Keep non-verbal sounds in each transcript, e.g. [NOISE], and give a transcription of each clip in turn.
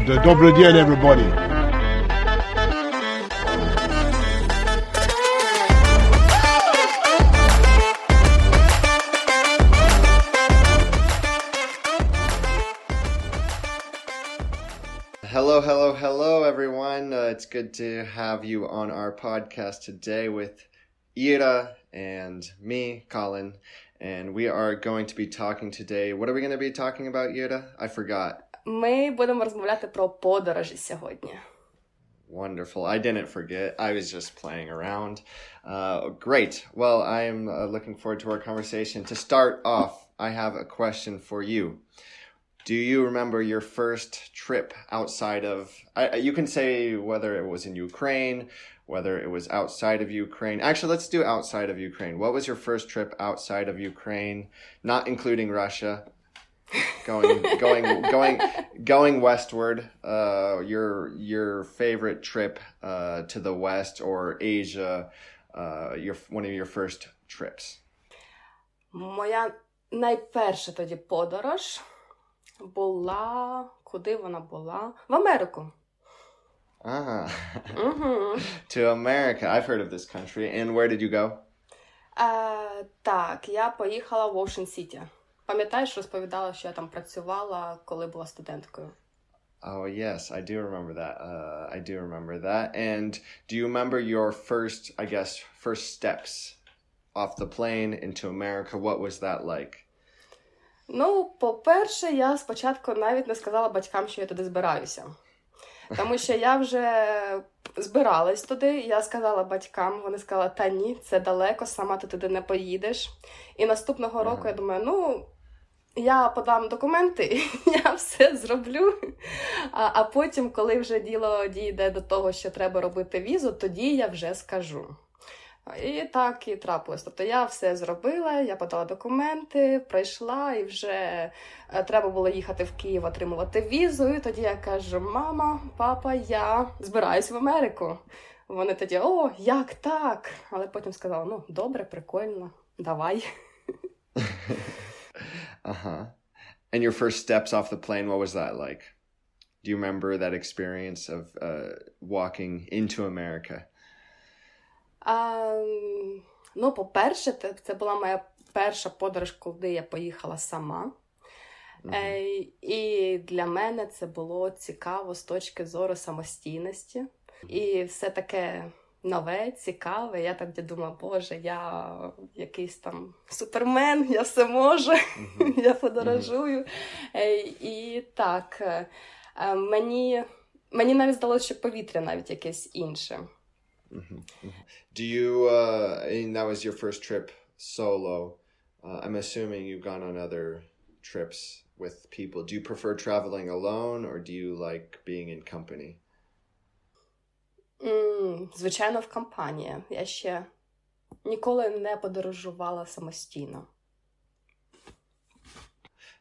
Uh, the double Dobro everybody. Hello, hello, hello, everyone. Uh, it's good to have you on our podcast today with Ira and me, Colin. And we are going to be talking today. What are we going to be talking about, Ira? I forgot. Ми будемо розмовляти про подорожі сьогодні. Wonderful. I didn't forget. I was just playing around. Uh, great. Well, I am uh, looking forward to our conversation. To start off, I have a question for you. Do you remember your first trip outside of? I, you can say whether it was in Ukraine, whether it was outside of Ukraine. Actually, let's do outside of Ukraine. What was your first trip outside of Ukraine, not including Russia? going, going, going, going westward. Uh, your your favorite trip uh, to the west or Asia. Uh, your one of your first trips. Моя найперша тоді подорож була. Куди вона була? В Америку. Ah, [LAUGHS] Угу. to America. I've heard of this country. And where did you go? Е, так, я поїхала в Оушен Сіті. Пам'ятаєш, розповідала, що я там працювала, коли була студенткою. Oh yes, I do remember that. Uh, I do remember that. And do you remember your first, I guess, first steps off the plane into America? What was that like? Ну, по-перше, я спочатку навіть не сказала батькам, що я туди збираюся. Тому що я вже збиралась туди, я сказала батькам, вони сказали, та ні, це далеко, сама ти туди не поїдеш. І наступного року я думаю, ну. Я подам документи, [LAUGHS] я все зроблю. А, а потім, коли вже діло дійде до того, що треба робити візу, тоді я вже скажу. І так і трапилось. Тобто я все зробила, я подала документи, прийшла, і вже е, треба було їхати в Київ, отримувати візу. І тоді я кажу: мама, папа, я збираюсь в Америку. Вони тоді, о, як так? Але потім сказала: ну, добре, прикольно, давай. [LAUGHS] Uh huh. And your first steps off the plane, what was that like? Do you remember that experience of uh, walking into America? А, ну, по-перше, це, це була моя перша подорож, куди я поїхала сама. Е, і для мене це було цікаво з точки зору самостійності. І все таке нове, цікаве. Я так думала, боже, я якийсь там супермен, я все можу, я подорожую. Е, і так, е, е, мені, мені навіть здалося, що повітря навіть якесь інше. Mhm, mhm. Do you, uh, and that was your first trip solo. Uh, I'm assuming you've gone on other trips with people. Do you prefer traveling alone or do you like being in company? Звичайно, в компанії. Я ще ніколи не подорожувала самостійно.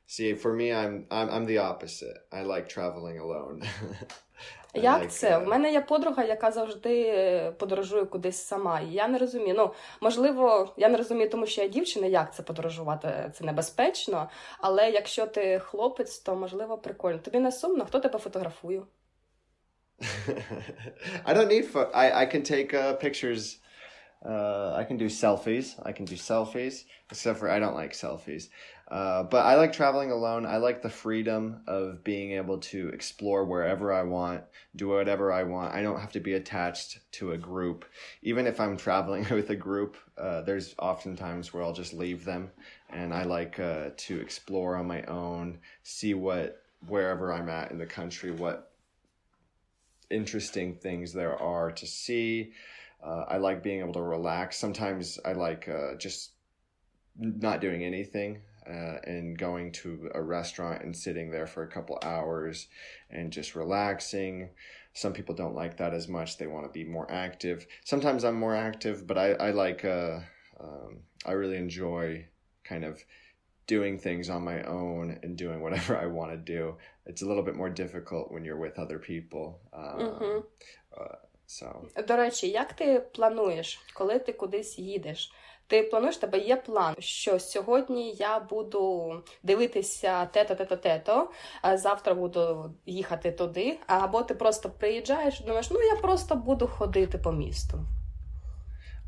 See, for me, I'm I'm I'm the opposite. I like traveling alone. [LAUGHS] I Як like, це? uh, В мене є подруга, яка завжди подорожує кудись сама. І я не розумію. Ну, можливо, я не розумію, тому що я дівчина, як це подорожувати? Це небезпечно. Але якщо ти хлопець, то можливо прикольно. Тобі не сумно, хто тебе фотографує? [LAUGHS] I don't need pho- I I can take uh, pictures. Uh, I can do selfies. I can do selfies. Except for I don't like selfies. Uh, but I like traveling alone. I like the freedom of being able to explore wherever I want, do whatever I want. I don't have to be attached to a group. Even if I'm traveling [LAUGHS] with a group, uh, there's often times where I'll just leave them, and I like uh, to explore on my own, see what wherever I'm at in the country, what interesting things there are to see. Uh, I like being able to relax. Sometimes I like uh, just not doing anything uh, and going to a restaurant and sitting there for a couple hours and just relaxing. Some people don't like that as much. They want to be more active. Sometimes I'm more active, but I, I like, uh, um, I really enjoy kind of doing things on my own and doing whatever I want to do. It's a little bit more difficult when you're with other people. Um, Мгм. uh, so. До речі, як ти плануєш, коли ти кудись їдеш? Ти плануєш, тебе є план, що сьогодні я буду дивитися тето, тето, тето, а завтра буду їхати туди. Або ти просто приїжджаєш і думаєш, ну я просто буду ходити по місту.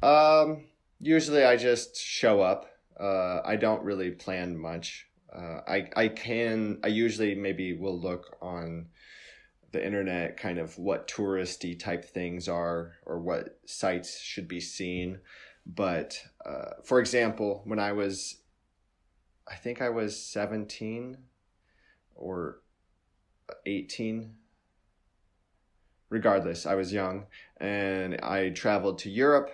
Um, usually I just show up. Uh, I don't really plan much. Uh, I I can I usually maybe will look on the internet kind of what touristy type things are or what sites should be seen. But uh, for example, when I was, I think I was 17 or 18. Regardless, I was young and I traveled to Europe,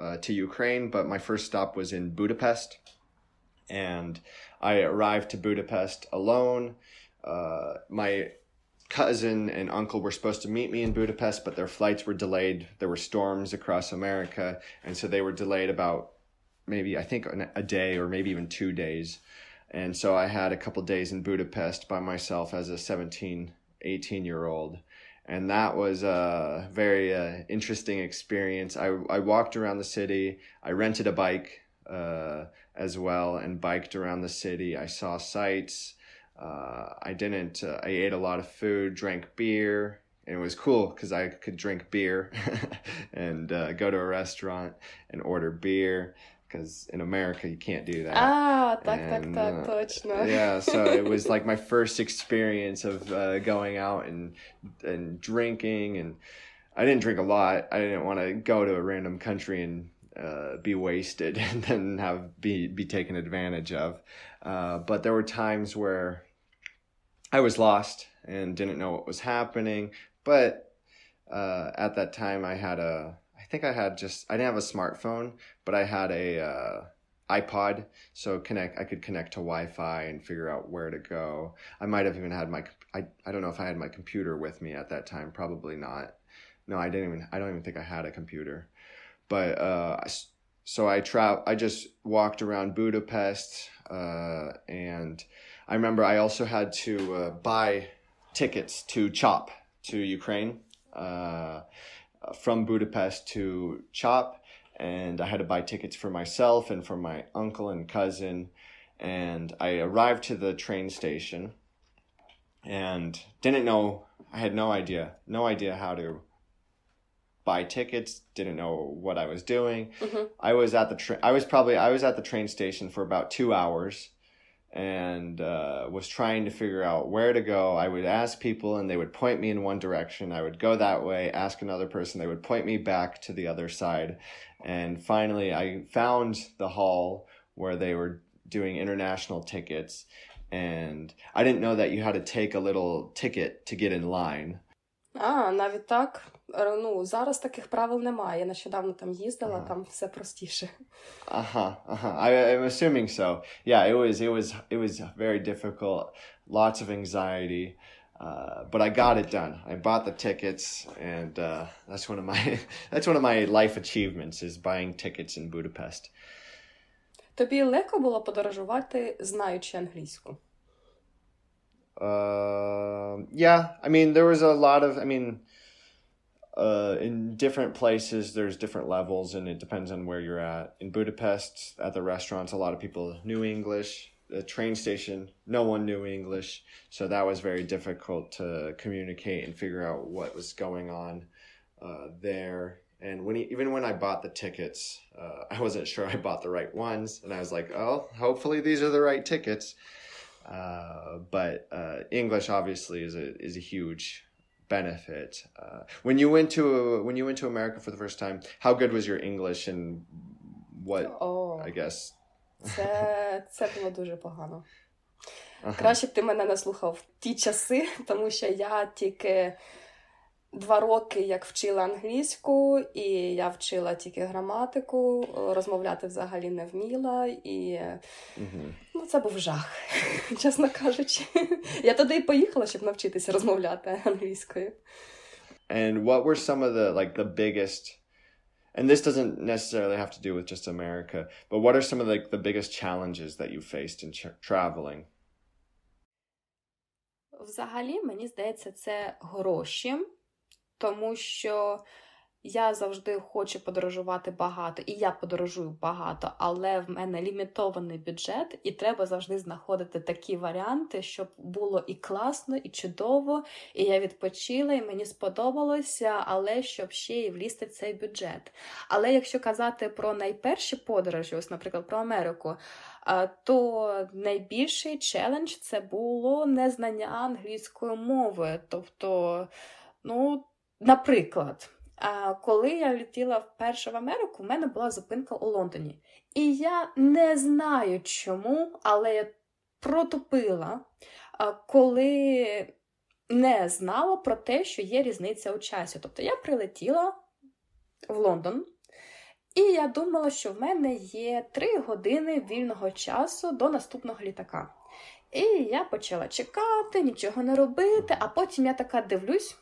uh, to Ukraine, but my first stop was in Budapest. And I arrived to Budapest alone. Uh, my cousin and uncle were supposed to meet me in Budapest, but their flights were delayed. There were storms across America, and so they were delayed about maybe, I think, a day or maybe even two days. And so I had a couple days in Budapest by myself as a 17, 18 year old. And that was a very uh, interesting experience. I, I walked around the city. I rented a bike uh, as well and biked around the city. I saw sights. Uh, I didn't. Uh, I ate a lot of food, drank beer, and it was cool because I could drink beer [LAUGHS] and uh, go to a restaurant and order beer Because in America you can't do that. А, так, And, так, uh, так, точно. [LAUGHS] yeah, so it was like my first [LAUGHS] experience of uh, going out and and drinking, and I didn't drink a lot. I didn't want to go to a random country and uh, be wasted and [LAUGHS] then have be be taken advantage of. Uh, but there were times where I was lost and didn't know what was happening. But uh, at that time, I had a I think I had just I didn't have a smartphone, but I had a uh, iPod, so connect I could connect to Wi-Fi and figure out where to go. I might have even had my I I don't know if I had my computer with me at that time. Probably not. No, I didn't even I don't even think I had a computer. But uh, so I tra- I just walked around Budapest, uh, and I remember I also had to uh, buy tickets to Chop to Ukraine uh, from Budapest to Chop, and I had to buy tickets for myself and for my uncle and cousin. And I arrived to the train station and didn't know, I had no idea, no idea how to buy tickets, didn't know what I was doing. Mhm. I was at the train, I was probably, I was at the train station for about two hours and uh, was trying to figure out where to go. I would ask people and they would point me in one direction. I would go that way, ask another person, they would point me back to the other side. And finally, I found the hall where they were doing international tickets. And I didn't know that you had to take a little ticket to get in line. А, навіть так. Е, Ну, зараз таких правил немає. Я нещодавно там їздила, Ага. там все простіше. Uh huh. Uh. I, I'm assuming so. Yeah, it was. It was. It was very difficult. Lots of anxiety, uh, but I got it done. I bought the tickets, and uh, that's one of my that's one of my life achievements is buying tickets in Budapest. Тобі легко було подорожувати, знаючи англійську? Uh, yeah, I mean, there was a lot of. I mean, uh, in different places, there's different levels, and it depends on where you're at. In Budapest, at the restaurants, a lot of people knew English. The train station, no one knew English, so that was very difficult to communicate and figure out what was going on uh, there. And when he, even when I bought the tickets, uh, [LAUGHS] I wasn't sure I bought the right ones, and I was like, "Oh, hopefully these are the right tickets." Uh, but uh, English obviously is a is a huge benefit. Uh, when you went to when you went to America for the first time, how good was your English and what О, I guess? це, це було дуже погано. Uh-huh. Краще б ти мене не слухав в ті часи, [LAUGHS] тому що я тільки два роки як вчила англійську, і я вчила тільки граматику, розмовляти взагалі не вміла, і Mhm. ну, це був жах, [LAUGHS] чесно кажучи. Я туди і поїхала, щоб навчитися розмовляти англійською. And what were some of the like the biggest? And this doesn't necessarily have to do with just America, but what are some of like the biggest challenges that you faced in tra- traveling? Взагалі, мені здається, це гроші, тому що я завжди хочу подорожувати багато, і я подорожую багато, але в мене лімітований бюджет, і треба завжди знаходити такі варіанти, щоб було і класно, і чудово, і я відпочила, і мені сподобалося, але щоб ще й влізти в цей бюджет. Але якщо казати про найперші подорожі, ось, наприклад, про Америку. То найбільший челендж це було незнання англійської мови. Тобто, ну, наприклад, коли я летіла вперше в Америку, в мене була зупинка у Лондоні. І я не знаю чому, але я протупила, коли не знала про те, що є різниця у часі. Тобто я прилетіла в Лондон. І я думала, що в мене є три години вільного часу до наступного літака. І я почала чекати, нічого не робити, а потім я така дивлюсь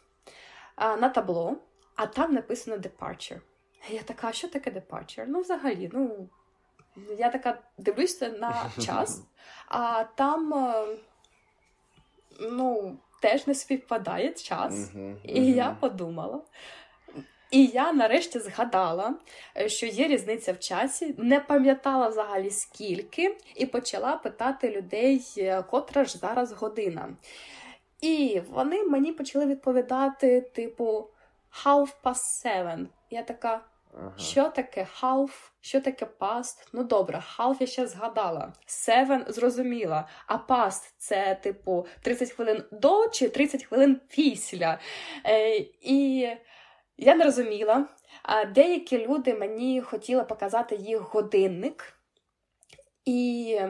на табло, а там написано Departure. Я така, що таке Departure? Ну, взагалі, ну. Я така дивлюся на [LAUGHS] час, а там е, ну, теж не співпадає час. І я подумала, і я нарешті згадала, е, що є різниця в часі, не пам'ятала взагалі скільки, і почала питати людей, е, котра ж зараз година. І вони мені почали відповідати, типу, half past seven. Я така. Ага. Що таке half, що таке past? Ну добре, half я ще згадала. Seven зрозуміла. А past це, типу, 30 хвилин до чи 30 хвилин після. Е, І я не розуміла. А деякі люди мені хотіли показати їх годинник, і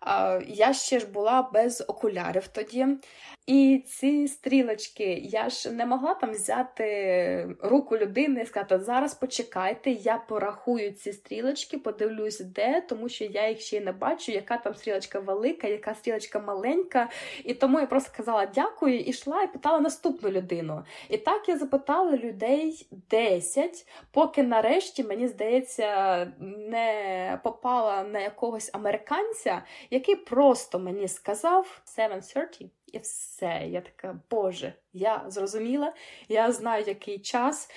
а, я ще ж була без окулярів тоді. І ці стрілочки, я ж не могла там взяти руку людини і сказати, зараз почекайте, я порахую ці стрілочки, подивлюсь, де, тому що я їх ще не бачу, яка там стрілочка велика, яка стрілочка маленька. І тому я просто казала дякую, і йшла і питала наступну людину. І так я запитала людей 10, поки нарешті, мені здається, не попала на якогось американця, який просто мені сказав 7.30. І все. Я така, Боже, я зрозуміла, я знаю, який час.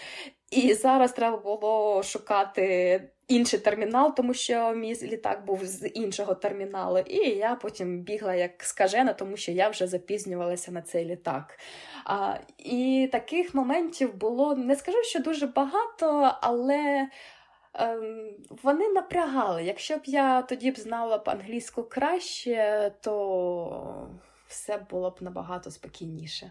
І зараз треба було шукати інший термінал, тому що мій літак був з іншого терміналу. І я потім бігла як скажена, тому що я вже запізнювалася на цей літак. А, І таких моментів було не скажу, що дуже багато, але. Ем, вони напрягали. Якщо б я тоді б знала б англійську краще, то все було б набагато спокійніше.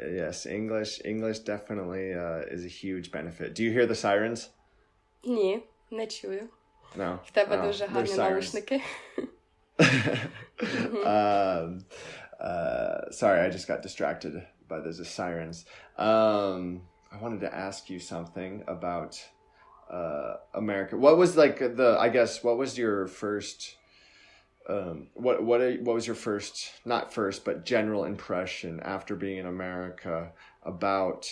Yes, English English definitely uh, is a huge benefit. Do you hear the sirens? Ні, не чую. No. В тебе oh, дуже гарні наушники. [LAUGHS] um, uh, sorry, I just got distracted by those sirens. Um, I wanted to ask you something about uh, America. What was like the? I guess what was your first um, what what are, what was your first not first but general impression after being in America about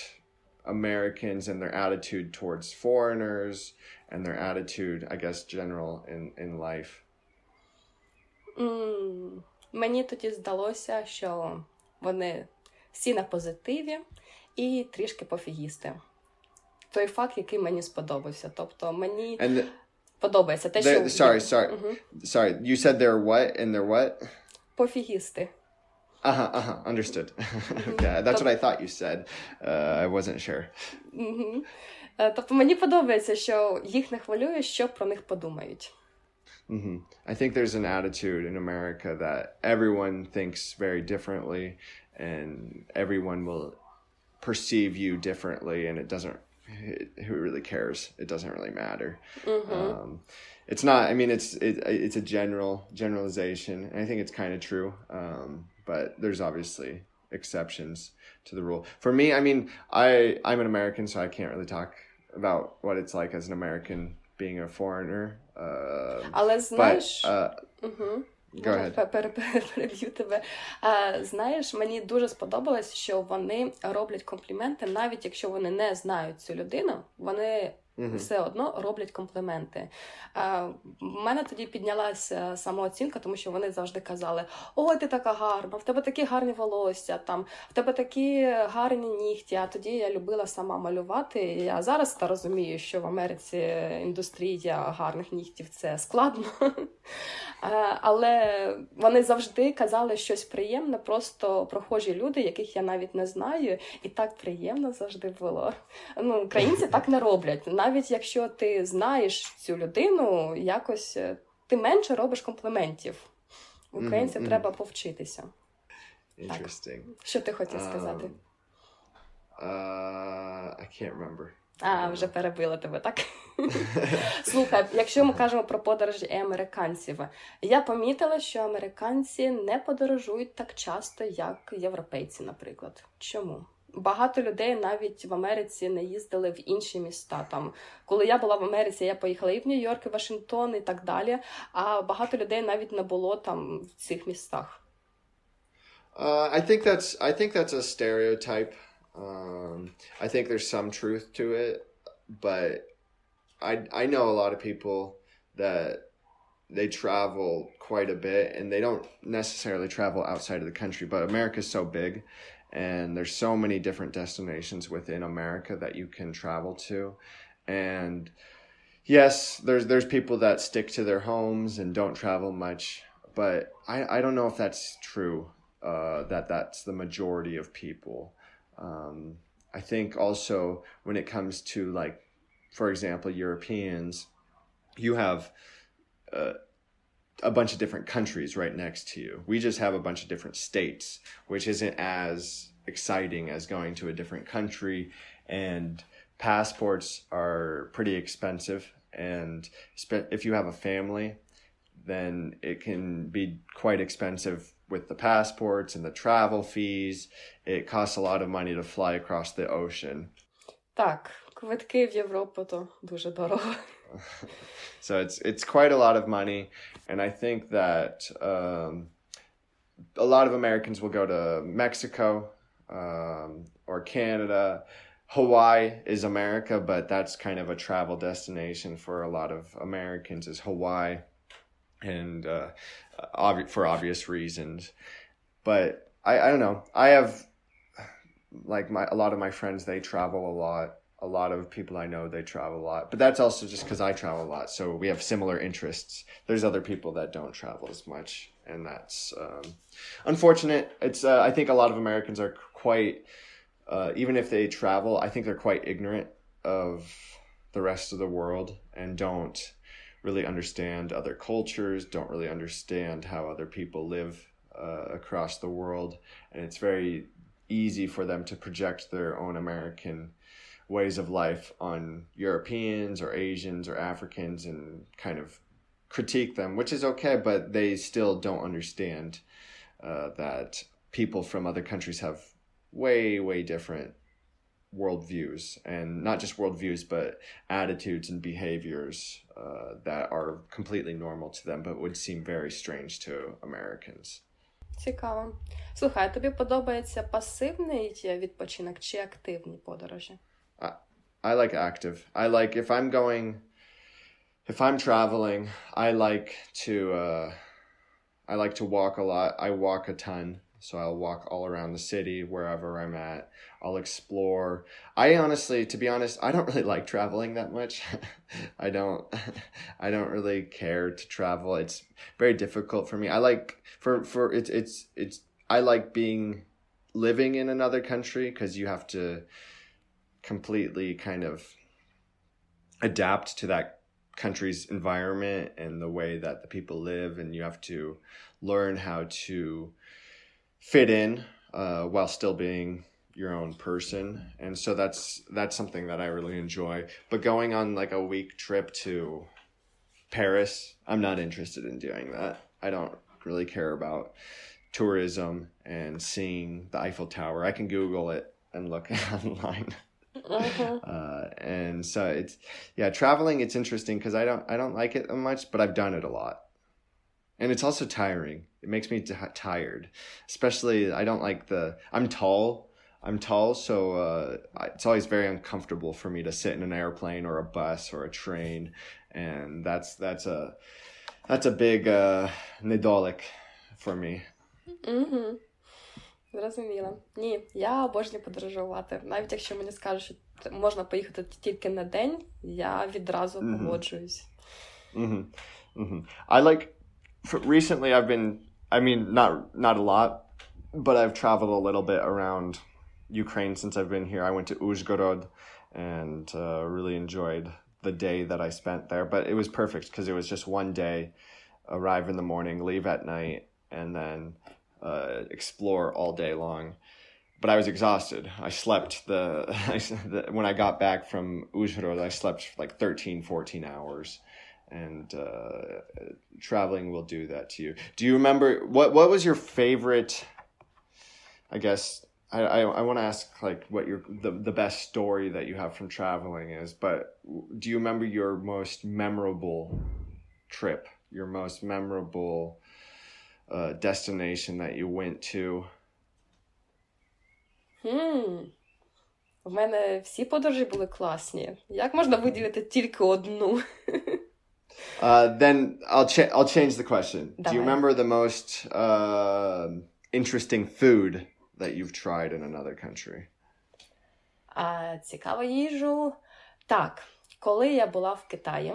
Americans and their attitude towards foreigners and their attitude, I guess, general in in life? Mm, мені тоді здалося, що вони всі на позитиві і трішки пофігісти. Той факт, який мені сподобався. Тобто мені. And подобається. Те, що... Sorry, sorry. Uh-huh. Sorry, you said they're what and they're what? Пофігісти. Ага, ага, understood. [LAUGHS] okay, that's what I thought you said. Uh, I wasn't sure. Uh-huh. Тобто мені подобається, що їх не хвилює, що про них подумають. Mm-hmm. I think there's an attitude in America that everyone thinks very differently and everyone will perceive you differently and it doesn't it, who really cares? It doesn't really matter. Mm-hmm. Um, it's not. I mean, it's it, it's a general generalization, and I think it's kind of true. Um, but there's obviously exceptions to the rule. For me, I mean, I I'm an American, so I can't really talk about what it's like as an American being a foreigner. Uh, Ale znasz? But, uh, mm-hmm. Переб'ю тебе. А, Знаєш, мені дуже сподобалось, що вони роблять компліменти, навіть якщо вони не знають цю людину, вони mm-hmm. все одно роблять компліменти. У мене тоді піднялася самооцінка, тому що вони завжди казали: Ой, ти така гарна, в тебе такі гарні волосся, там в тебе такі гарні нігті. А тоді я любила сама малювати. Я зараз та розумію, що в Америці індустрія гарних нігтів це складно. [LAUGHS] Але вони завжди казали щось приємне, просто прохожі люди, яких я навіть не знаю, і так приємно завжди було. Ну, Українці так не роблять. Навіть якщо ти знаєш цю людину, якось е, ти менше робиш компліментів. Українцям mm-hmm. треба повчитися. Так. Що ти хотів сказати? Um, uh, I can't remember. А, вже перебила тебе, так? [LAUGHS] Слухай, якщо ми кажемо про подорожі американців, я помітила, що американці не подорожують так часто, як європейці, наприклад. Чому? Багато людей навіть в Америці не їздили в інші міста. Там, коли я була в Америці, я поїхала і в Нью-Йорк, і Вашингтон, і так далі. А багато людей навіть не було там в цих містах. Uh, I think that's I think that's a stereotype. Um, I think there's some truth to it, but I I know a lot of people that they travel quite a bit and they don't necessarily travel outside of the country, but America's so big and there's so many different destinations within America that you can travel to. And yes there's there's people that stick to their homes and don't travel much but I, I don't know if that's true uh, that that's the majority of people. Um, I think also when it comes to like for example Europeans you have uh, a bunch of different countries right next to you. We just have a bunch of different states, which isn't as exciting as going to a different country. And passports are pretty expensive. And if you have a family, then it can be quite expensive with the passports and the travel fees. It costs a lot of money to fly across the ocean. Так, квитки в Європу то дуже дорого. so it's it's quite a lot of money, and I think that um, a lot of Americans will go to Mexico um, or Canada. Hawaii is America, but that's kind of a travel destination for a lot of Americans. Is Hawaii, and uh, for obvious reasons. But I, I don't know. I have like my a lot of my friends they travel a lot a lot of people I know they travel a lot, but that's also just because I travel a lot. So we have similar interests. There's other people that don't travel as much, and that's um, unfortunate. It's uh, I think a lot of Americans are quite uh, even if they travel, I think they're quite ignorant of the rest of the world and don't really understand other cultures, don't really understand how other people live uh, across the world, and it's very easy for them to project their own American ways of life on Europeans or Asians or Africans and kind of critique them, which is okay, but they still don't understand uh, that people from other countries have way, way different worldviews and not just worldviews, but attitudes and behaviors uh, that are completely normal to them, but would seem very strange to Americans. Цікаво. Слухай, а тобі подобається пасивний відпочинок чи активні подорожі? I, I like active. I like if I'm going, if I'm traveling, I like to, uh, I like to walk a lot. I walk a ton. So I'll walk all around the city, wherever I'm at. I'll explore. I honestly, to be honest, I don't [LAUGHS] really like traveling that much. [LAUGHS] I don't, [LAUGHS] I don't really care to travel. It's very difficult for me. I like for for it's it's it's I like being living in another country because you have to completely kind of adapt to that country's environment and the way that the people live and you have to learn how to fit in uh, while still being your own person. And so that's that's something that i really enjoy. But going on like a week trip to paris i'm not interested in doing that. I don't really care about tourism and seeing the eiffel tower. I can google it and look [LAUGHS] online uh-huh. [LAUGHS] Uh, and so it's yeah, traveling. It's interesting because I don't I don't like it much, but I've done it a lot, and it's also tiring. It makes me t- tired, especially I don't like the I'm tall. I'm tall, so uh, it's always very uncomfortable for me to sit in an airplane or a bus or a train, and that's that's a that's a big uh, for me. Mm-hmm. Зрозуміла. Ні, я обожнюю подорожувати. Навіть якщо мені скажуть, що можна поїхати тільки на день, я відразу Мгм. погоджуюсь. hmm hmm I like. For, recently, I've been. I mean, not not a lot, but I've traveled a little bit around Ukraine since I've been here. I went to Uzhgorod and uh, really enjoyed the day that I spent there. But it was perfect because it was just one day, arrive in the morning, leave at night, and then uh, explore all day long. But I was exhausted. I slept the, [LAUGHS] I, when I got back from Uzhhorod, I slept like 13, 14 hours and uh, traveling will do that to you. Do you remember what what was your favorite? I guess I I, I want to ask like what your the the best story that you have from traveling is. But do you remember your most memorable trip? Your most memorable uh, destination that you went to? Хм. У мене всі подорожі були класні. Як можна виділити тільки одну? [LAUGHS] Uh, then I'll cha- I'll change the question. Do you Давай. remember the most uh, interesting food that you've tried in another country? А цікаву їжу. Так, коли я була в Китаї,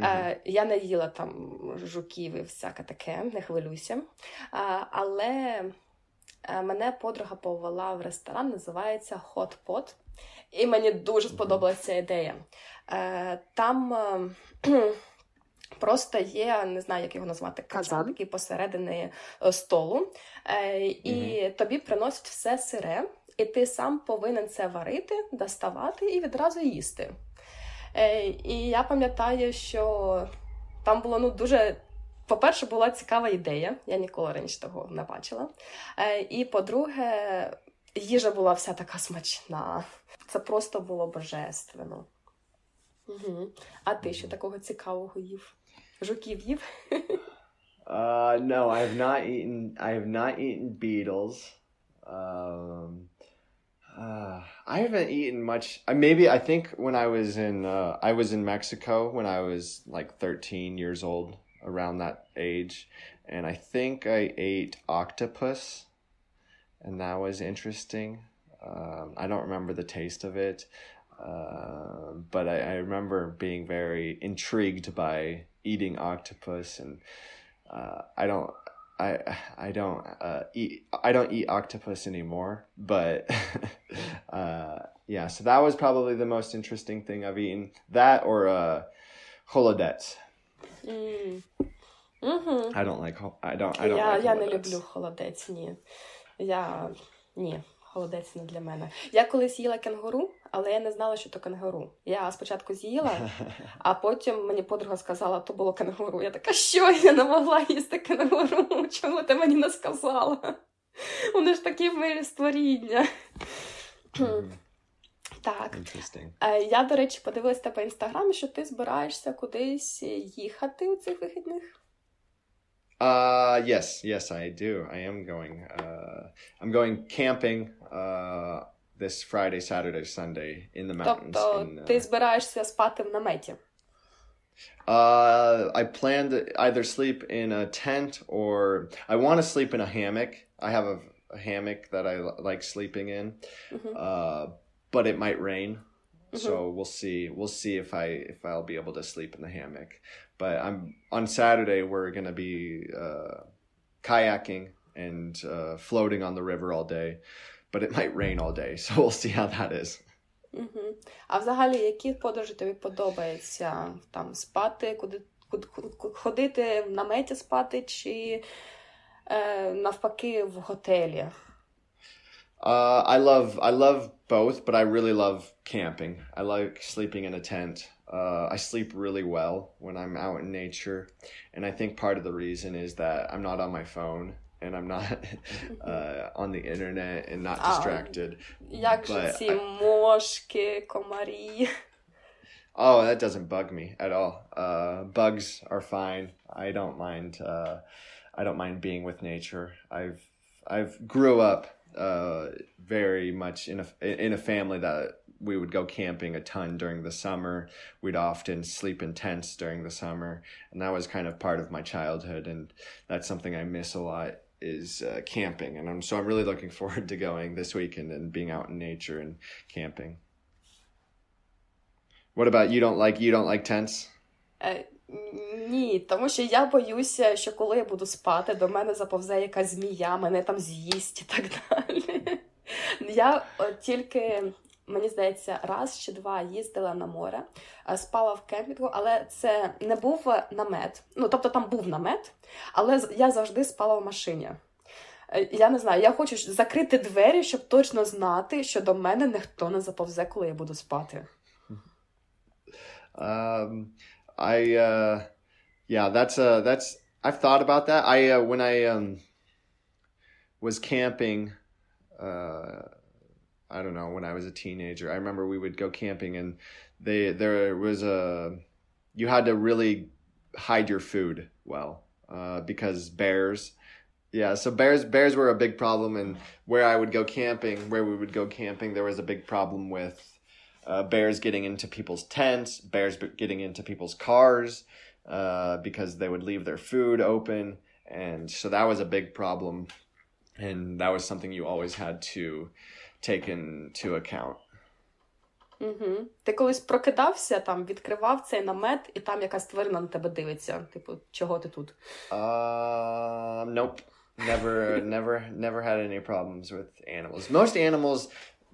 е, я не їла там жуків і всяке таке, не хвилюйся. Але е, мене подруга повела в ресторан, називається Hot Pot. І мені дуже сподобалася ця ідея. Е, там е, [CLEARS THROAT] просто є, не знаю, як його назвати, казан, який посередині е, столу. Е, і тобі приносять все сире, і ти сам повинен це варити, доставати і відразу їсти. Е, і я пам'ятаю, що там було ну, дуже. По-перше, була цікава ідея, я ніколи раніше того не бачила. Е, і по-друге, їжа була вся така смачна. Це просто було божественно. Угу. А ти що такого цікавого їв? Жуків їв? Uh, no, I have not eaten. I have not eaten beetles. Um, uh, [SIGHS] I haven't eaten much. Maybe I think when I was in uh, I was in Mexico when I was like thirteen years old, around that age, and I think I ate octopus, and that was interesting. Um, I don't remember the taste of it, uh, but I, I remember being very intrigued by eating octopus and uh, I don't I [SIGHS] I don't uh, eat I don't eat octopus anymore, but [LAUGHS] uh, yeah. So that was probably the most interesting thing I've eaten. That or uh, holodets. М. Угу. I don't like hol- I don't I don't Я, like я не holodets. люблю холодець, ні. Я ні, холодець не для мене. Я колись їла кенгуру, Але я не знала, що то кенгуру. Я спочатку з'їла, а потім мені подруга сказала, то було кенгуру. Я така, що я не могла їсти кенгуру? Чому ти мені не сказала? Вони ж такі милі створіння. Mhm. Так. Е, Я, до речі, подивилась тебе в інстаграмі, що ти збираєшся кудись їхати у цих вихідних. Uh yes, yes I do. I am going. Uh, I'm going camping. Uh, this Friday, Saturday, Sunday in the mountains. Тобто in, uh, ти збираєшся спати в наметі. Uh, I plan to either sleep in a tent or I want to sleep in a hammock. I have a, a hammock that I li- like sleeping in, Мгм. uh, but it might rain, Mhm. so we'll see. We'll see if I if I'll be able to sleep in the hammock. But I'm on Saturday. We're gonna be uh, kayaking and uh, floating on the river all day, but it might rain all day, [LAUGHS] so we'll see how that is. Угу. А взагалі, які подорожі тобі подобається? Там спати, куди, куди, куди- ходити в наметі спати, чи е, навпаки в готелі? Uh, I love I love both, but I really love camping. I like sleeping in a tent. Uh, I sleep really well when I'm out in nature, and I think part of the reason is that I'm not on my phone and I'm not [LAUGHS] uh, on the internet and not Ah. distracted. Як же But ці мошки, комарі? Oh, that doesn't bug me at all. Uh, bugs are fine. I don't mind. Uh, I don't mind being with nature. I've I've grew up uh, very much in a in a family that we would go camping a ton during the summer. We'd often sleep in tents during the summer, and that was kind of part of my childhood. And that's something I miss a lot is uh, camping. And I'm so I'm really looking forward [LAUGHS] to going this weekend and being out in nature and camping. What about you? Don't like you don't like tents? Е, ні, тому що я боюся, що коли я буду спати, до мене заповзе якась змія, мене там з'їсть і так далі. [LAUGHS] Я от тільки, мені здається, раз чи два їздила на море, е, спала в кемпінгу, але це не був намет. Ну, тобто там був намет, але я завжди спала в машині. Е, Я не знаю, я хочу закрити двері, щоб точно знати, що до мене ніхто не заповзе, коли я буду спати. Um, I uh, yeah, that's uh, that's I've thought about that. I uh, when I um, was camping, uh, I don't know when I was a teenager. I remember we would go camping and they there was a you had to really hide your food well uh, because bears. Yeah, so bears bears were a big problem, and where I would go camping, where we would go camping, there was a big problem with uh, bears getting into people's tents, bears getting into people's cars uh, because they would leave their food open. And so that was a big problem. And that was something you always had to take into account. Угу. Ти колись прокидався, там відкривав цей намет, і там якась тварина на тебе дивиться. Типу, чого ти тут? Uh, nope. Never, [LAUGHS] never, never had any problems with animals. Most animals,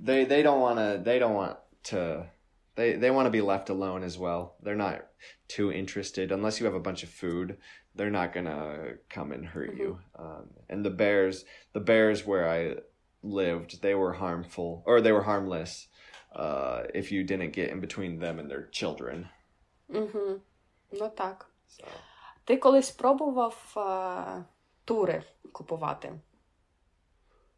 they they don't want to. They don't want to. They they want to be left alone as well. They're not too interested unless you have a bunch of food. They're not gonna come and hurt you. Um, and the bears, the bears where I lived, they were harmful or they were harmless uh, if you didn't get in between them and their children. Угу. Ну так. So. Ти колись пробував е, тури купувати?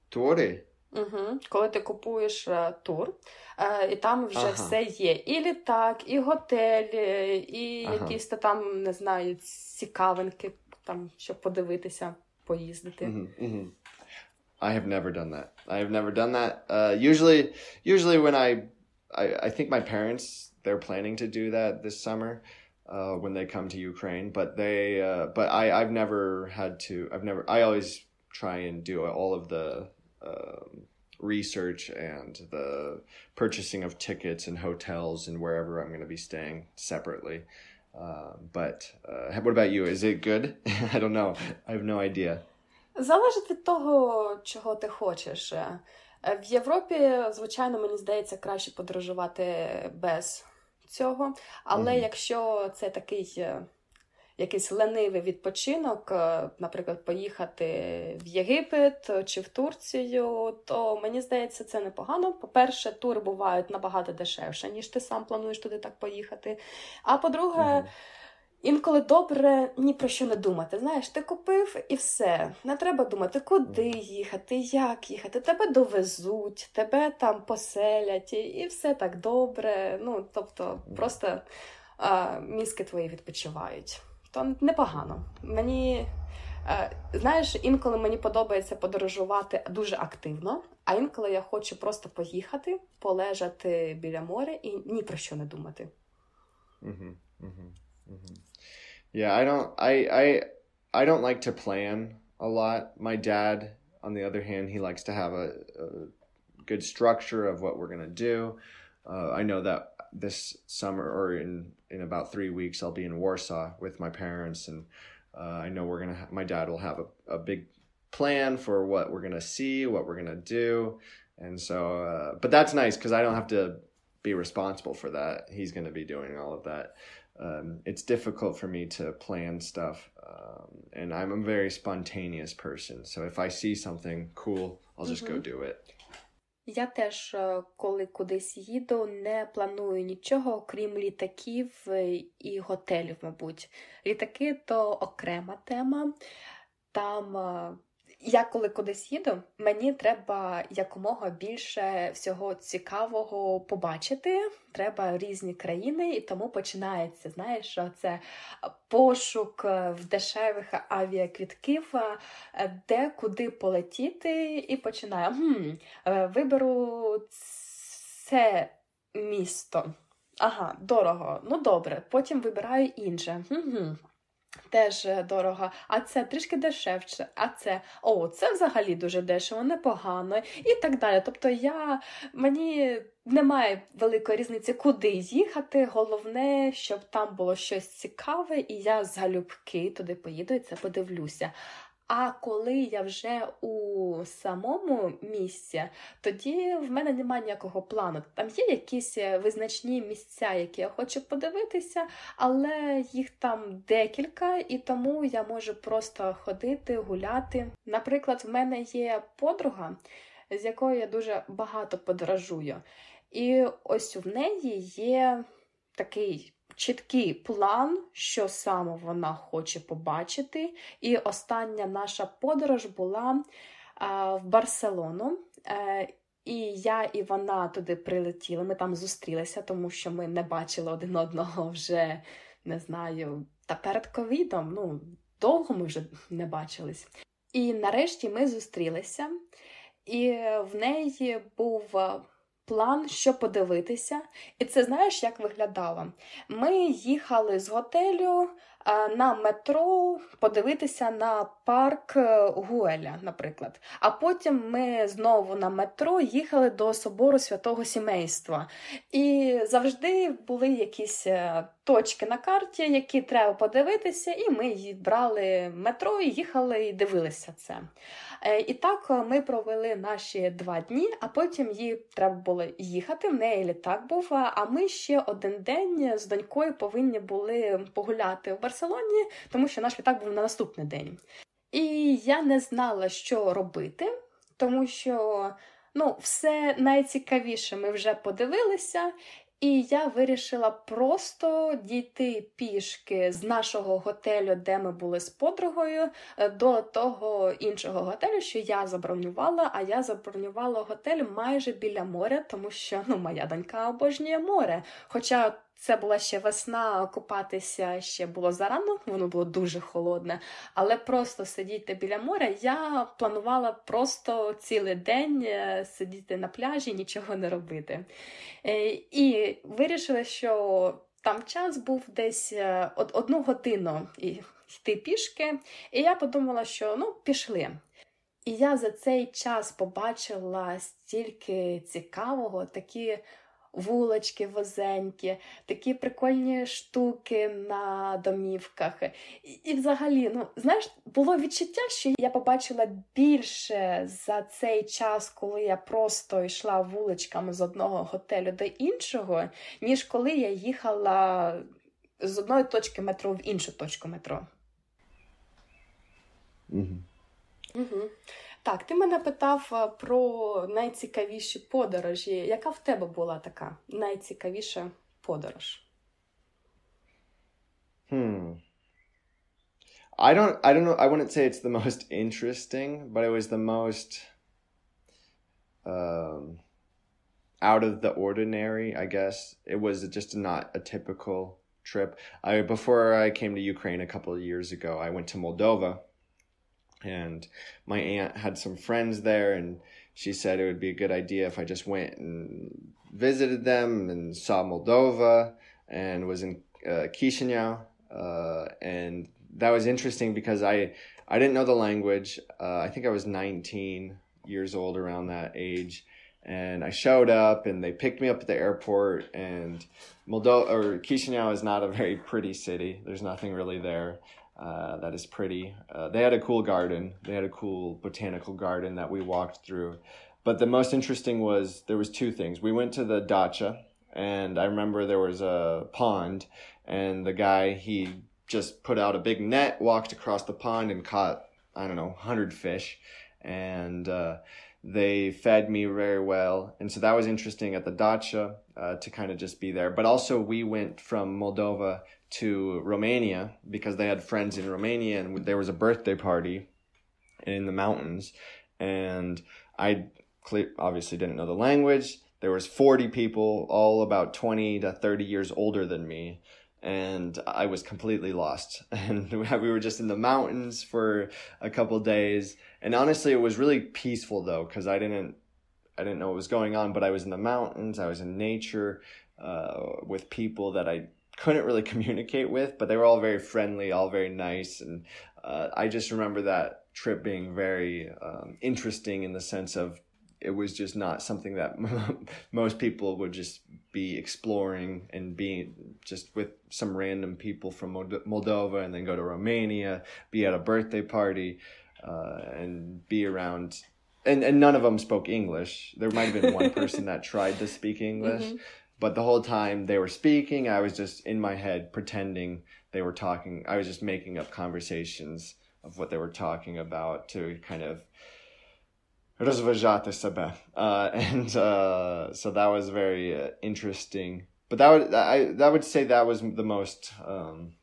Тури. Угу. Коли ти купуєш е, тур, е, і там вже Ага. все є: і літак, і готель, і Ага. якісь то там, не знаю, цікавинки, там, щоб подивитися, поїздити. hmm hmm I have never done that. I have never done that. Uh, usually, usually when I, I, I think my parents they're planning to do that this summer uh, when they come to Ukraine. But they, uh, but I, I've never had to. I've never. I always try and do all of the um, research and the purchasing of tickets and hotels and wherever I'm going to be staying separately. Uh, but uh, what about you? Is it good? [LAUGHS] I don't know. I have no idea. Залежить від того, чого ти хочеш. Е, В Європі, звичайно, мені здається, краще подорожувати без цього. Але Мгм. якщо це такий е, якийсь ленивий відпочинок, е, наприклад, поїхати в Єгипет чи в Турцію, то мені здається, це непогано. По-перше, тури бувають набагато дешевше, ніж ти сам плануєш туди так поїхати. А по-друге, Мгм. Інколи добре ні про що не думати. Знаєш, ти купив і все. Не треба думати, куди їхати, як їхати. Тебе довезуть, тебе там поселять, і- все так добре. Ну, тобто, просто а, мізки твої відпочивають. То непогано. Мені. Знаєш, інколи мені подобається подорожувати дуже активно, а інколи я хочу просто поїхати, полежати біля моря і ні про що не думати. hmm hmm hmm Yeah, I don't. I I I don't like to plan a lot. My dad, on the other hand, he likes to have a, a good structure of what we're gonna do. Uh, I know that this summer or in in about three weeks, I'll be in Warsaw with my parents, and uh, I know we're gonna. Ha- my dad will have a, a big plan for what we're gonna see, what we're gonna do, and so. Uh, but that's nice because I don't have to be responsible for that. He's gonna be doing all of that um, it's difficult for me to plan stuff um, and i'm a very spontaneous person so if i see something cool i'll just go Mhm. do it Я теж, е, коли кудись їду, не планую нічого, окрім літаків е, і готелів, мабуть. Літаки то окрема тема. Там е, Я коли кудись їду, мені треба якомога більше всього цікавого побачити. Треба різні країни, і тому починається. Знаєш, що це пошук в дешевих авіаквітків, де куди полетіти, і починаю. Хм, Виберу це місто. Ага, дорого. Ну добре. Потім вибираю інше. Хм-хм. Теж е, дорого, а це трішки дешевше, а це о, це взагалі дуже дешево, непогано і так далі. Тобто я мені немає великої різниці, куди їхати. Головне, щоб там було щось цікаве, і я залюбки туди поїду і це подивлюся. А коли я вже у самому місці, тоді в мене немає ніякого плану. Там є якісь е, визначні місця, які я хочу подивитися, але їх там декілька, і тому я можу просто ходити, гуляти. Наприклад, в мене є подруга, з якою я дуже багато подорожую. І ось в неї є такий чіткий план, що саме вона хоче побачити. І остання наша подорож була а, в Барселону. Е, і я і вона туди прилетіли. Ми там зустрілися, тому що ми не бачили один одного вже не знаю, та перед ковідом. Ну, довго ми вже не бачились. І нарешті ми зустрілися, і в неї був план, що подивитися. І це знаєш, як виглядало? Ми їхали з готелю на метро подивитися на парк е, Гуеля, наприклад. А потім ми знову на метро їхали до собору святого сімейства. І завжди були якісь е, точки на карті, які треба подивитися, і ми брали метро і їхали і дивилися це. Е, і так ми провели наші два дні, а потім їй треба було їхати. В неї літак був. А ми ще один день з донькою повинні були погуляти в Барселоні, тому що наш літак був на наступний день. І я не знала, що робити, тому що ну, все найцікавіше ми вже подивилися. І я вирішила просто дійти пішки з нашого готелю, де ми були з подругою, е, до того іншого готелю, що я забронювала. А я забронювала готель майже біля моря, тому що ну, моя донька обожнює море. Хоча це була ще весна, купатися ще було зарано, воно було дуже холодне. Але просто сидіти біля моря я планувала просто цілий день е, сидіти на пляжі, нічого не робити. Е, і вирішила, що там час був десь е, одну годину йти пішки, і я подумала, що ну, пішли. І я за цей час побачила стільки цікавого, такі вулочки возенькі, такі прикольні штуки на домівках. І, і взагалі, ну, знаєш, було відчуття, що я побачила більше за цей час, коли я просто йшла вуличками з одного готелю до іншого, ніж коли я їхала з одної точки метро в іншу точку метро. Угу. Угу. Так, ти мене питав е, про найцікавіші подорожі. Яка в тебе була така найцікавіша подорож? Hmm. I don't I don't know I wouldn't say it's the most interesting, but it was the most um out of the ordinary, I guess. It was just not a typical trip. I before I came to Ukraine a couple of years ago, I went to Moldova and my aunt had some friends there and she said it would be a good idea if I just went and visited them and saw Moldova and was in uh, Chisinau. Uh, and that was interesting because I, I didn't know the language. Uh, I think I was 19 years old around that age. And I showed up and they picked me up at the airport and Moldova or Chisinau is not a very pretty city. There's nothing really there. Uh, that is pretty. Uh, they had a cool garden. They had a cool botanical garden that we walked through. But the most interesting was there was two things. We went to the dacha, and I remember there was a pond, and the guy he just put out a big net, walked across the pond, and caught I don't know hundred fish, and uh, they fed me very well, and so that was interesting at the dacha uh, to kind of just be there. But also we went from Moldova to Romania because they had friends in Romania and there was a birthday party. in the mountains, and I obviously didn't know the language. There was 40 people, all about 20 to 30 years older than me, and I was completely lost. [LAUGHS] And we were just in the mountains for a couple days, and honestly, it was really peaceful though, because I didn't I didn't know what was going on, but I was in the mountains, I was in nature, uh, with people that I couldn't really [LAUGHS] communicate with, but they were all very friendly, all very nice, and uh, I just remember that trip being very um, interesting in the sense of it was just not something that [LAUGHS] most people would just be exploring and being just with some random people from Moldova and then go to Romania, be at a birthday party, uh, and be around. And, and none of them spoke English. There might have been one person that tried to speak English, mm-hmm. But the whole time they were speaking, I was just in my head pretending they were talking. I was just making up conversations of what they were talking about to kind of. Uh, [LAUGHS] and uh, so that was very uh, interesting. But that would I that would say that was the most um,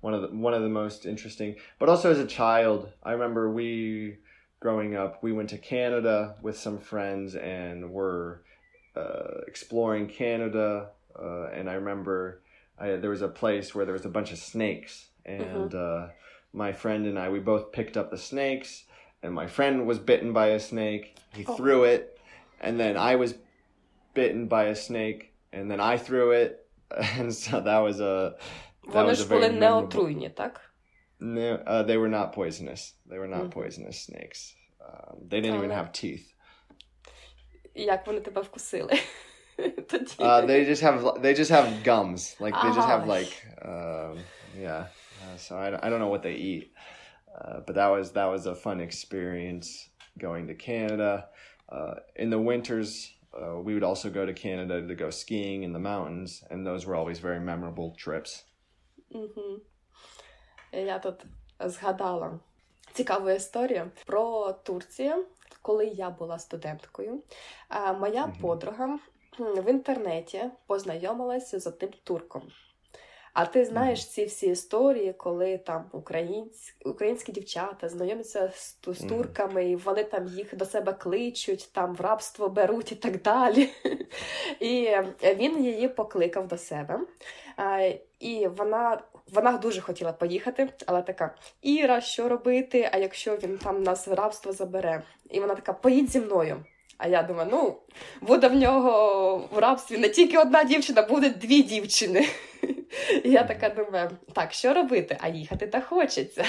one of the one of the most interesting. But also as a child, I remember we growing up, we went to Canada with some friends and were uh, exploring Canada. Uh, and I remember I, there was a place where there was a bunch of snakes, and mm-hmm. uh, my friend and I we both picked up the snakes and my friend was bitten by a snake. He oh. threw it, and then I was bitten by a snake, and then I threw it, [LAUGHS] and so that was a. That Вони ж були не отруйні, так? No, uh, they were not poisonous. They were not mm. poisonous snakes. Um, they didn't even have teeth. Як вони тебе вкусили? [LAUGHS] uh, they just have they just have gums. Like they just have like um, yeah. Uh, so I, I don't know what they eat. Uh, but that was that was a fun experience going to Canada. Uh, in the winters, uh, we would also go to Canada to go skiing in the mountains, and those were always very memorable trips. Mm-hmm. Я тут згадала цікаву історію про Турцію, Коли я була студенткою. Моя mm-hmm. подруга в інтернеті познайомилася з одним турком. А ти знаєш ці всі історії, коли там українські українські дівчата знайомляться з, з турками, і вони там їх до себе кличуть, там в рабство беруть і так далі. [LAUGHS] І він її покликав до себе. І вона вона дуже хотіла поїхати, але така: Іра, що робити? А якщо він там нас рабство забере? І вона така: поїдь зі мною. А я думаю, ну буде в нього в рабстві не тільки одна дівчина, буде дві дівчини. І я така думаю, так, що робити? А їхати та хочеться.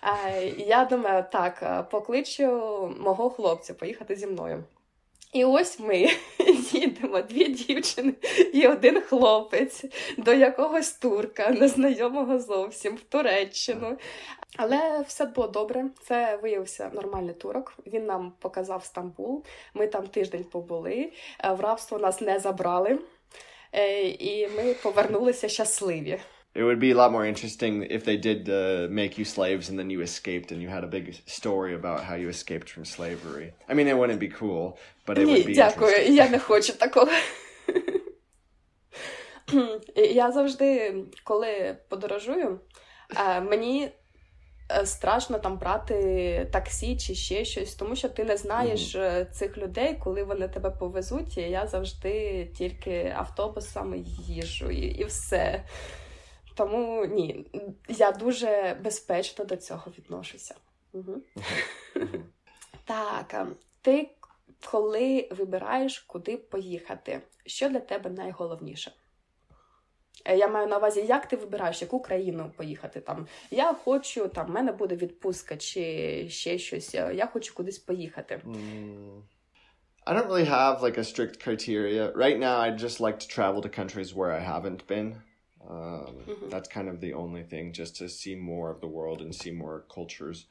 А Я думаю, так, покличу мого хлопця поїхати зі мною. І ось ми їдемо, дві дівчини і один хлопець до якогось турка, незнайомого зовсім в Туреччину. Але все було добре. Це виявився нормальний турок. Він нам показав Стамбул. Ми там тиждень побули, в рабство нас не забрали, і ми повернулися щасливі. It would be a lot more interesting if they did uh, make you slaves and then you escaped and you had a big story about how you escaped from slavery. I mean, it wouldn't be cool, but it Ні, дякую, я не хочу такого. я завжди, коли подорожую, мені страшно там брати таксі чи ще щось, тому що ти не знаєш mm-hmm. цих людей, коли вони тебе повезуть. І я завжди тільки автобусами їжу і, і все. Тому ні, я дуже безпечно до цього відношуся. Угу. Mm-hmm. Так, ти коли вибираєш, куди поїхати, що для тебе найголовніше? Я маю на увазі, як ти вибираєш, яку країну поїхати там. Я хочу, там, в мене буде відпустка чи ще щось. Я хочу кудись поїхати. Mm. I don't really have like a strict criteria. Right now, I'd just like to travel to countries where I haven't been. Um, mm-hmm. That's kind of the only thing, just to see more of the world and see more cultures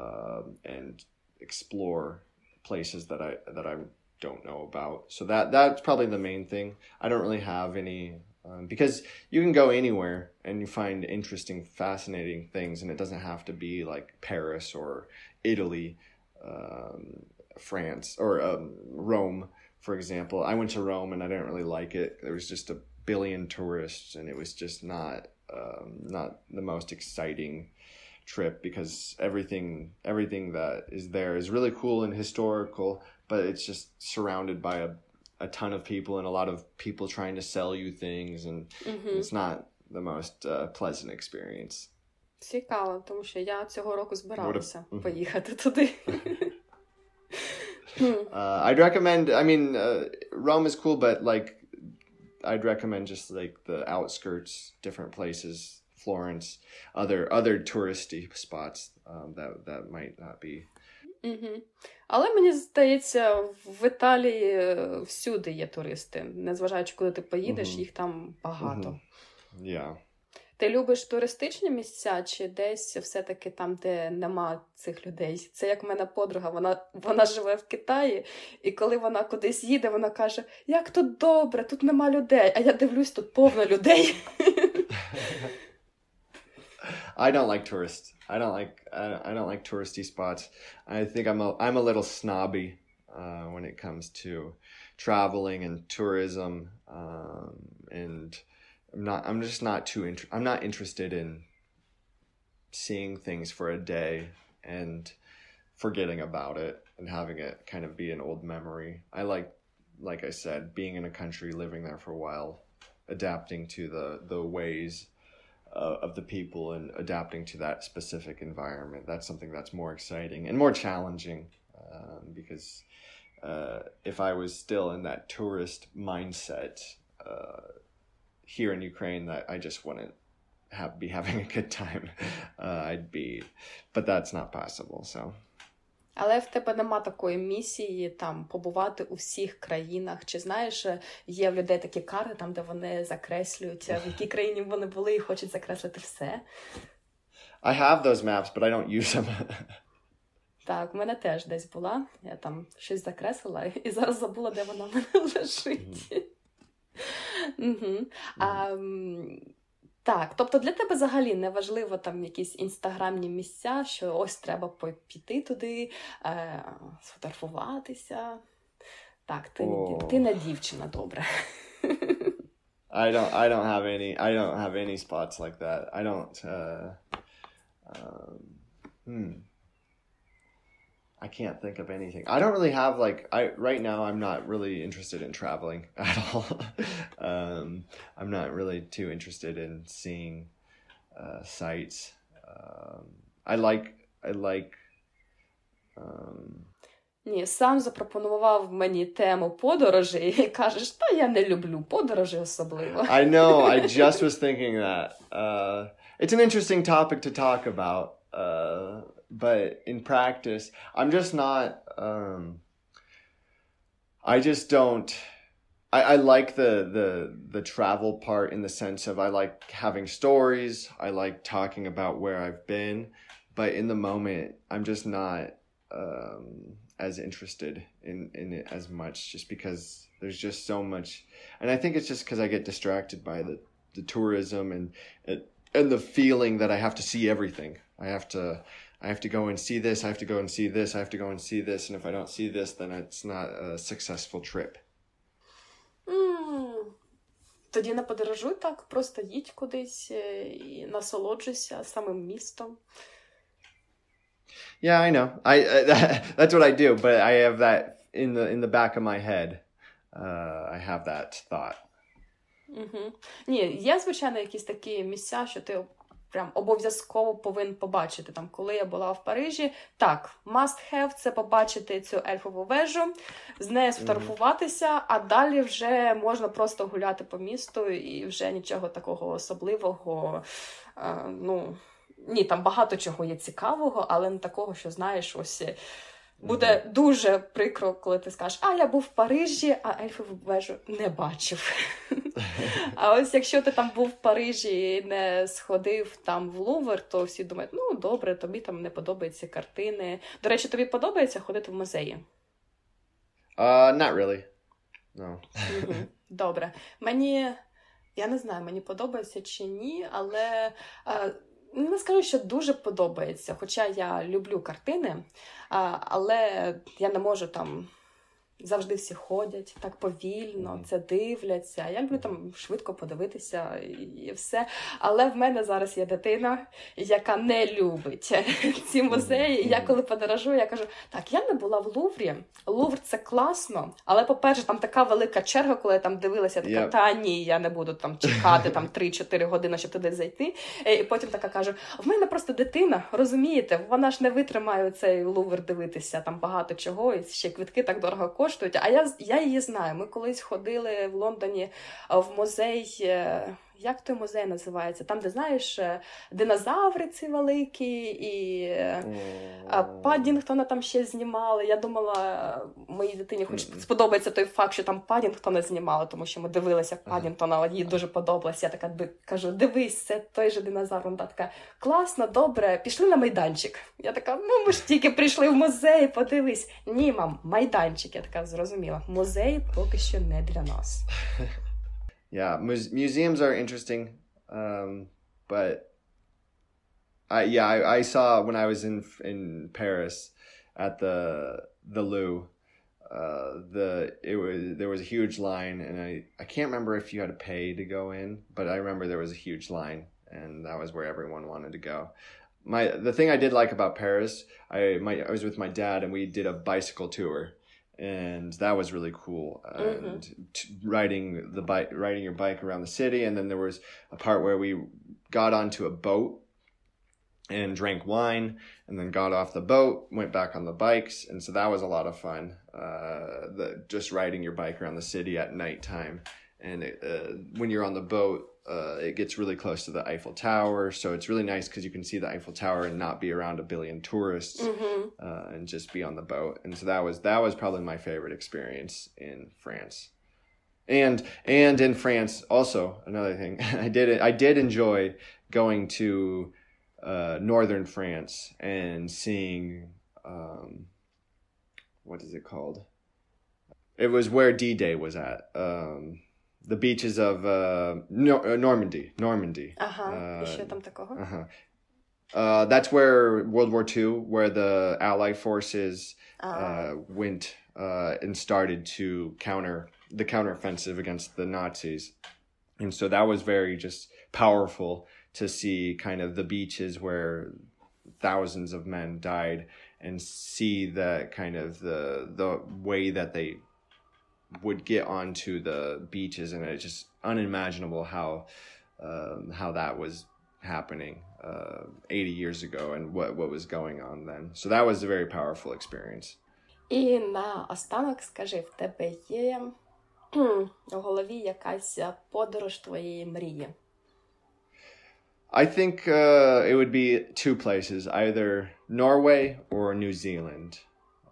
uh, and explore places that I that I don't know about. So that that's probably the main thing. I don't really have any um, because you can go anywhere and you find interesting, fascinating things, and it doesn't have to be like Paris or Italy, um, France, or um, Rome, for example. I went to Rome and I didn't really like it. There was just a billion tourists, and it was just not um, not the most exciting trip because everything everything that is there is really cool and historical, but it's just surrounded by a a ton of people and a lot of people trying to sell you things and Мгм. it's not the most uh, pleasant experience. Цікаво, тому що я цього року збиралася Мгм. поїхати туди. [LAUGHS] Хм. Uh, I'd recommend. I mean, uh, Rome is cool, but like, I'd recommend just like the outskirts, different places, Florence, other other touristy spots um, that that might not be. Мгм. Але мені здається, в Італії е, всюди є туристи. Незважаючи, куди ти поїдеш, Мгм. їх там багато. Mhm. Yeah. Ти любиш туристичні місця чи десь все-таки там, де нема цих людей? Це як в мене подруга, вона, вона живе в Китаї, і коли вона кудись їде, вона каже: Як тут добре, тут нема людей. А я дивлюсь, тут повно людей. [LAUGHS] I don't like tourists. I don't like. I don't, like touristy spots. I think I'm a I'm a little snobby uh, when it comes to traveling and tourism, um, and I'm not. I'm just not too. Inter- I'm not interested in seeing things for a day and forgetting about it and having it kind of be an old memory. I like, like I said, being in a country, living there for a while, adapting to the the ways uh, of the people and adapting to that specific environment. That's something that's more exciting and more challenging um, because uh, if I was still in that tourist mindset uh, here in Ukraine, that I just wouldn't have be having a good time. [LAUGHS] Uh, I'd be, but that's not possible. So. Але в тебе нема такої місії там побувати у всіх країнах. Чи знаєш, є в людей такі карти, там де вони закреслюють, в якій країні вони були і хочуть закреслити все. I have those maps, but I don't use them. Так, в мене теж десь була. Я там щось закреслила і зараз забула, де вона в мене [LAUGHS] лежить. Мгм. А, м, Так, тобто для тебе взагалі не важливо там якісь інстаграмні місця, що ось треба піти туди, е, сфотографуватися. Так, ти, oh. ти не дівчина, добре. I don't. I don't have any. I don't have any spots like that. I don't. Uh, um, hmm. I can't think of anything. I don't really have like. I right now. I'm not really interested in traveling [LAUGHS] at all. um, I'm not really too interested in seeing uh, sights. Um, I like. I like. Um, Ні, сам запропонував мені тему подорожі і кажеш, та я не люблю подорожі особливо. I know. I [LAUGHS] just was thinking that. Uh, it's an interesting topic to talk about, uh, but in practice, I'm just not. Um, I just don't. I, I like the the the travel part in the sense of I like having stories. I like talking about where I've been, but in the moment, I'm just not um, as interested in in it as much, just because there's just so much and I think it's just because I get distracted by the the tourism and and and the feeling that I have to see everything. I have to I have to go and see this. I have to go and see this. I have to go and see this. And if I don't see this, then it's not a successful trip. М, Тоді не подорожуй так, просто їдь кудись е, і насолоджуйся самим містом. Yeah, I know. I uh, [LAUGHS] that's what I do, but I have that in the in the back of my head. Uh, I have that thought. Угу. Ні, є, звичайно, якісь такі місця, що ти прям обов'язково повинен побачити. Там, коли я була в Парижі, так, must have це побачити цю ельфову вежу, з нею сфотографуватися, а далі вже можна просто гуляти по місту і вже нічого такого особливого. е, ну, ні, там багато чого є цікавого, але не такого, що знаєш, ось. е, Буде дуже прикро, коли ти скажеш, а я був в Парижі, а ельфову вежу не бачив. [LAUGHS] А ось якщо ти там був в Парижі і не сходив там в Лувр, то всі думають, ну добре, тобі там не подобаються картини. До речі, тобі подобається ходити в музеї? Uh, not really. No. Добре. Мені я не знаю, мені подобається чи ні, але е, не скажу, що дуже подобається. Хоча я люблю картини, але я не можу там завжди всі ходять так повільно, це дивляться. Я люблю там швидко подивитися і все. Але в мене зараз є дитина, яка не любить [LAUGHS] ці музеї. І я коли подорожую, я кажу: так, я не була в Луврі. Лувр це класно, але по-перше, там така велика черга, коли я там дивилася, така та ні, я не буду там чекати там [LAUGHS] 3-4 години, щоб туди зайти. І потім така каже: в мене просто дитина, розумієте, вона ж не витримає цей Лувр дивитися там багато чого, і ще квитки так дорого коштують. А я я її знаю. Ми колись ходили в Лондоні в музей. Е, як той музей називається? Там, де знаєш, е, динозаври ці великі, і mm. Паддінгтона там ще знімали. Я думала, моїй дитині хоч сподобається той факт, що там Паддінгтона знімали, тому що ми дивилися Паддінгтона, їй дуже подобалося. Я така кажу: дивись, це той же динозавр. Вона така класно, добре, пішли на майданчик. Я така, ну ми ж тільки прийшли в музей, подивись. Ні, мам, майданчик. Я така зрозуміла. Музей поки що не для нас. [LAUGHS] yeah, museums are interesting, um, but I yeah I, I, saw when I was in in Paris at the the Louvre. Uh, the it was there was a huge line and I, I can't remember if you had to pay to go in but I remember there was a huge line and that was where everyone wanted to go my the thing I did like about Paris I my I was with my dad and we did a bicycle tour and that was really cool. Mm-hmm. And t- riding the bike, riding your bike around the city, and then there was a part where we got onto a boat and drank wine, and then got off the boat, went back on the bikes, and so that was a lot of fun. Uh, the just riding your bike around the city at nighttime, and it, uh, when you're on the boat, uh, it gets really close to the Eiffel Tower, so it's really nice because you can see the Eiffel Tower and not be around a billion tourists, mm-hmm. uh, and just be on the boat. And so that was that was probably my favorite experience in France, and and in France also another thing [LAUGHS] I did I did enjoy going to uh, northern France and seeing um, what is it called? It was where D Day was at. Um, the beaches of uh, Nor- uh, Normandy. Normandy. Ага, uh, там такого? Uh-huh. Uh, that's where World War II, where the Allied forces uh, went uh, and started to counter the counteroffensive against the Nazis, and so that was very just powerful to see kind of the beaches where thousands of men died and see that kind of the the way that they would get onto the beaches, and it's just unimaginable how um, how that was happening uh, 80 years ago and what what was going on then. So that was a very powerful experience. І на останок скажи, в тебе є в голові якась подорож твоєї мрії? I think uh, it would be two places, either Norway or New Zealand.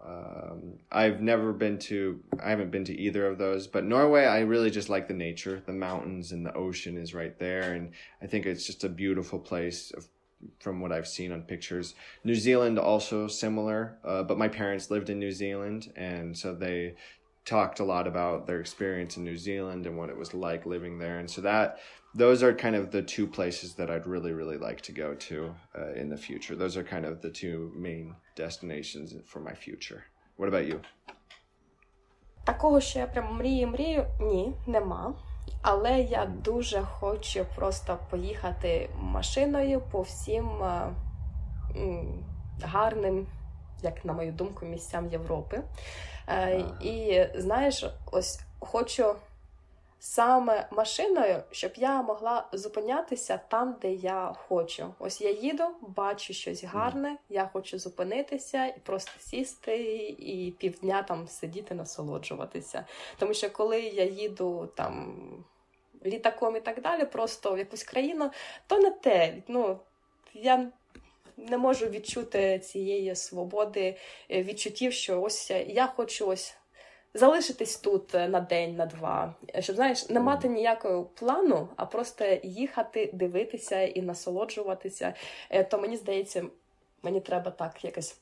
Um, I've never been to, I haven't been to either of those, but Norway, I really just like the nature. The mountains and the ocean is right there. And I think it's just a beautiful place from what I've seen on pictures. New Zealand also similar, uh, but my parents lived in New Zealand. And so they talked a lot about their experience in New Zealand and what it was like living there. And so that those are kind of the two places that I'd really, really like to go to uh, in the future. Those are kind of the two main destinations for my future. What about you? Такого, що я прям мрію, мрію, ні, нема. Але я дуже хочу просто поїхати машиною по всім е, гарним, як на мою думку, місцям Європи. Е, і знаєш, ось хочу саме машиною, щоб я могла зупинятися там, де я хочу. Ось я їду, бачу щось гарне, я хочу зупинитися і просто сісти і півдня там сидіти, насолоджуватися. Тому що коли я їду там літаком і так далі, просто в якусь країну, то не те. Ну, я не можу відчути цієї свободи, е, відчуттів, що ось я хочу ось залишитись тут е, на день, на два, щоб знаєш, не мати ніякого плану, а просто їхати, дивитися і насолоджуватися. Е, то мені здається, мені треба так якось.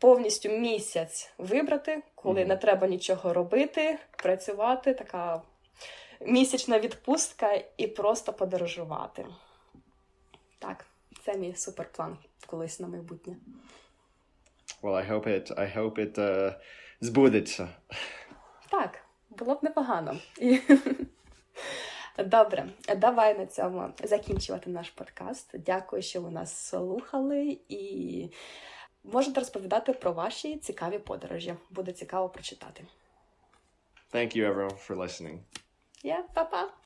Повністю місяць вибрати, коли mm-hmm. не треба нічого робити, працювати, така місячна відпустка і просто подорожувати. Так, це мій суперплан колись на майбутнє. Well, I hope it, I hope it uh, збудеться. Так, було б непогано. [LAUGHS] Добре, давай на цьому закінчувати наш подкаст. Дякую, що ви нас слухали, і можете розповідати про ваші цікаві подорожі. Буде цікаво прочитати. Thank you, everyone, for listening. Yeah, па-па!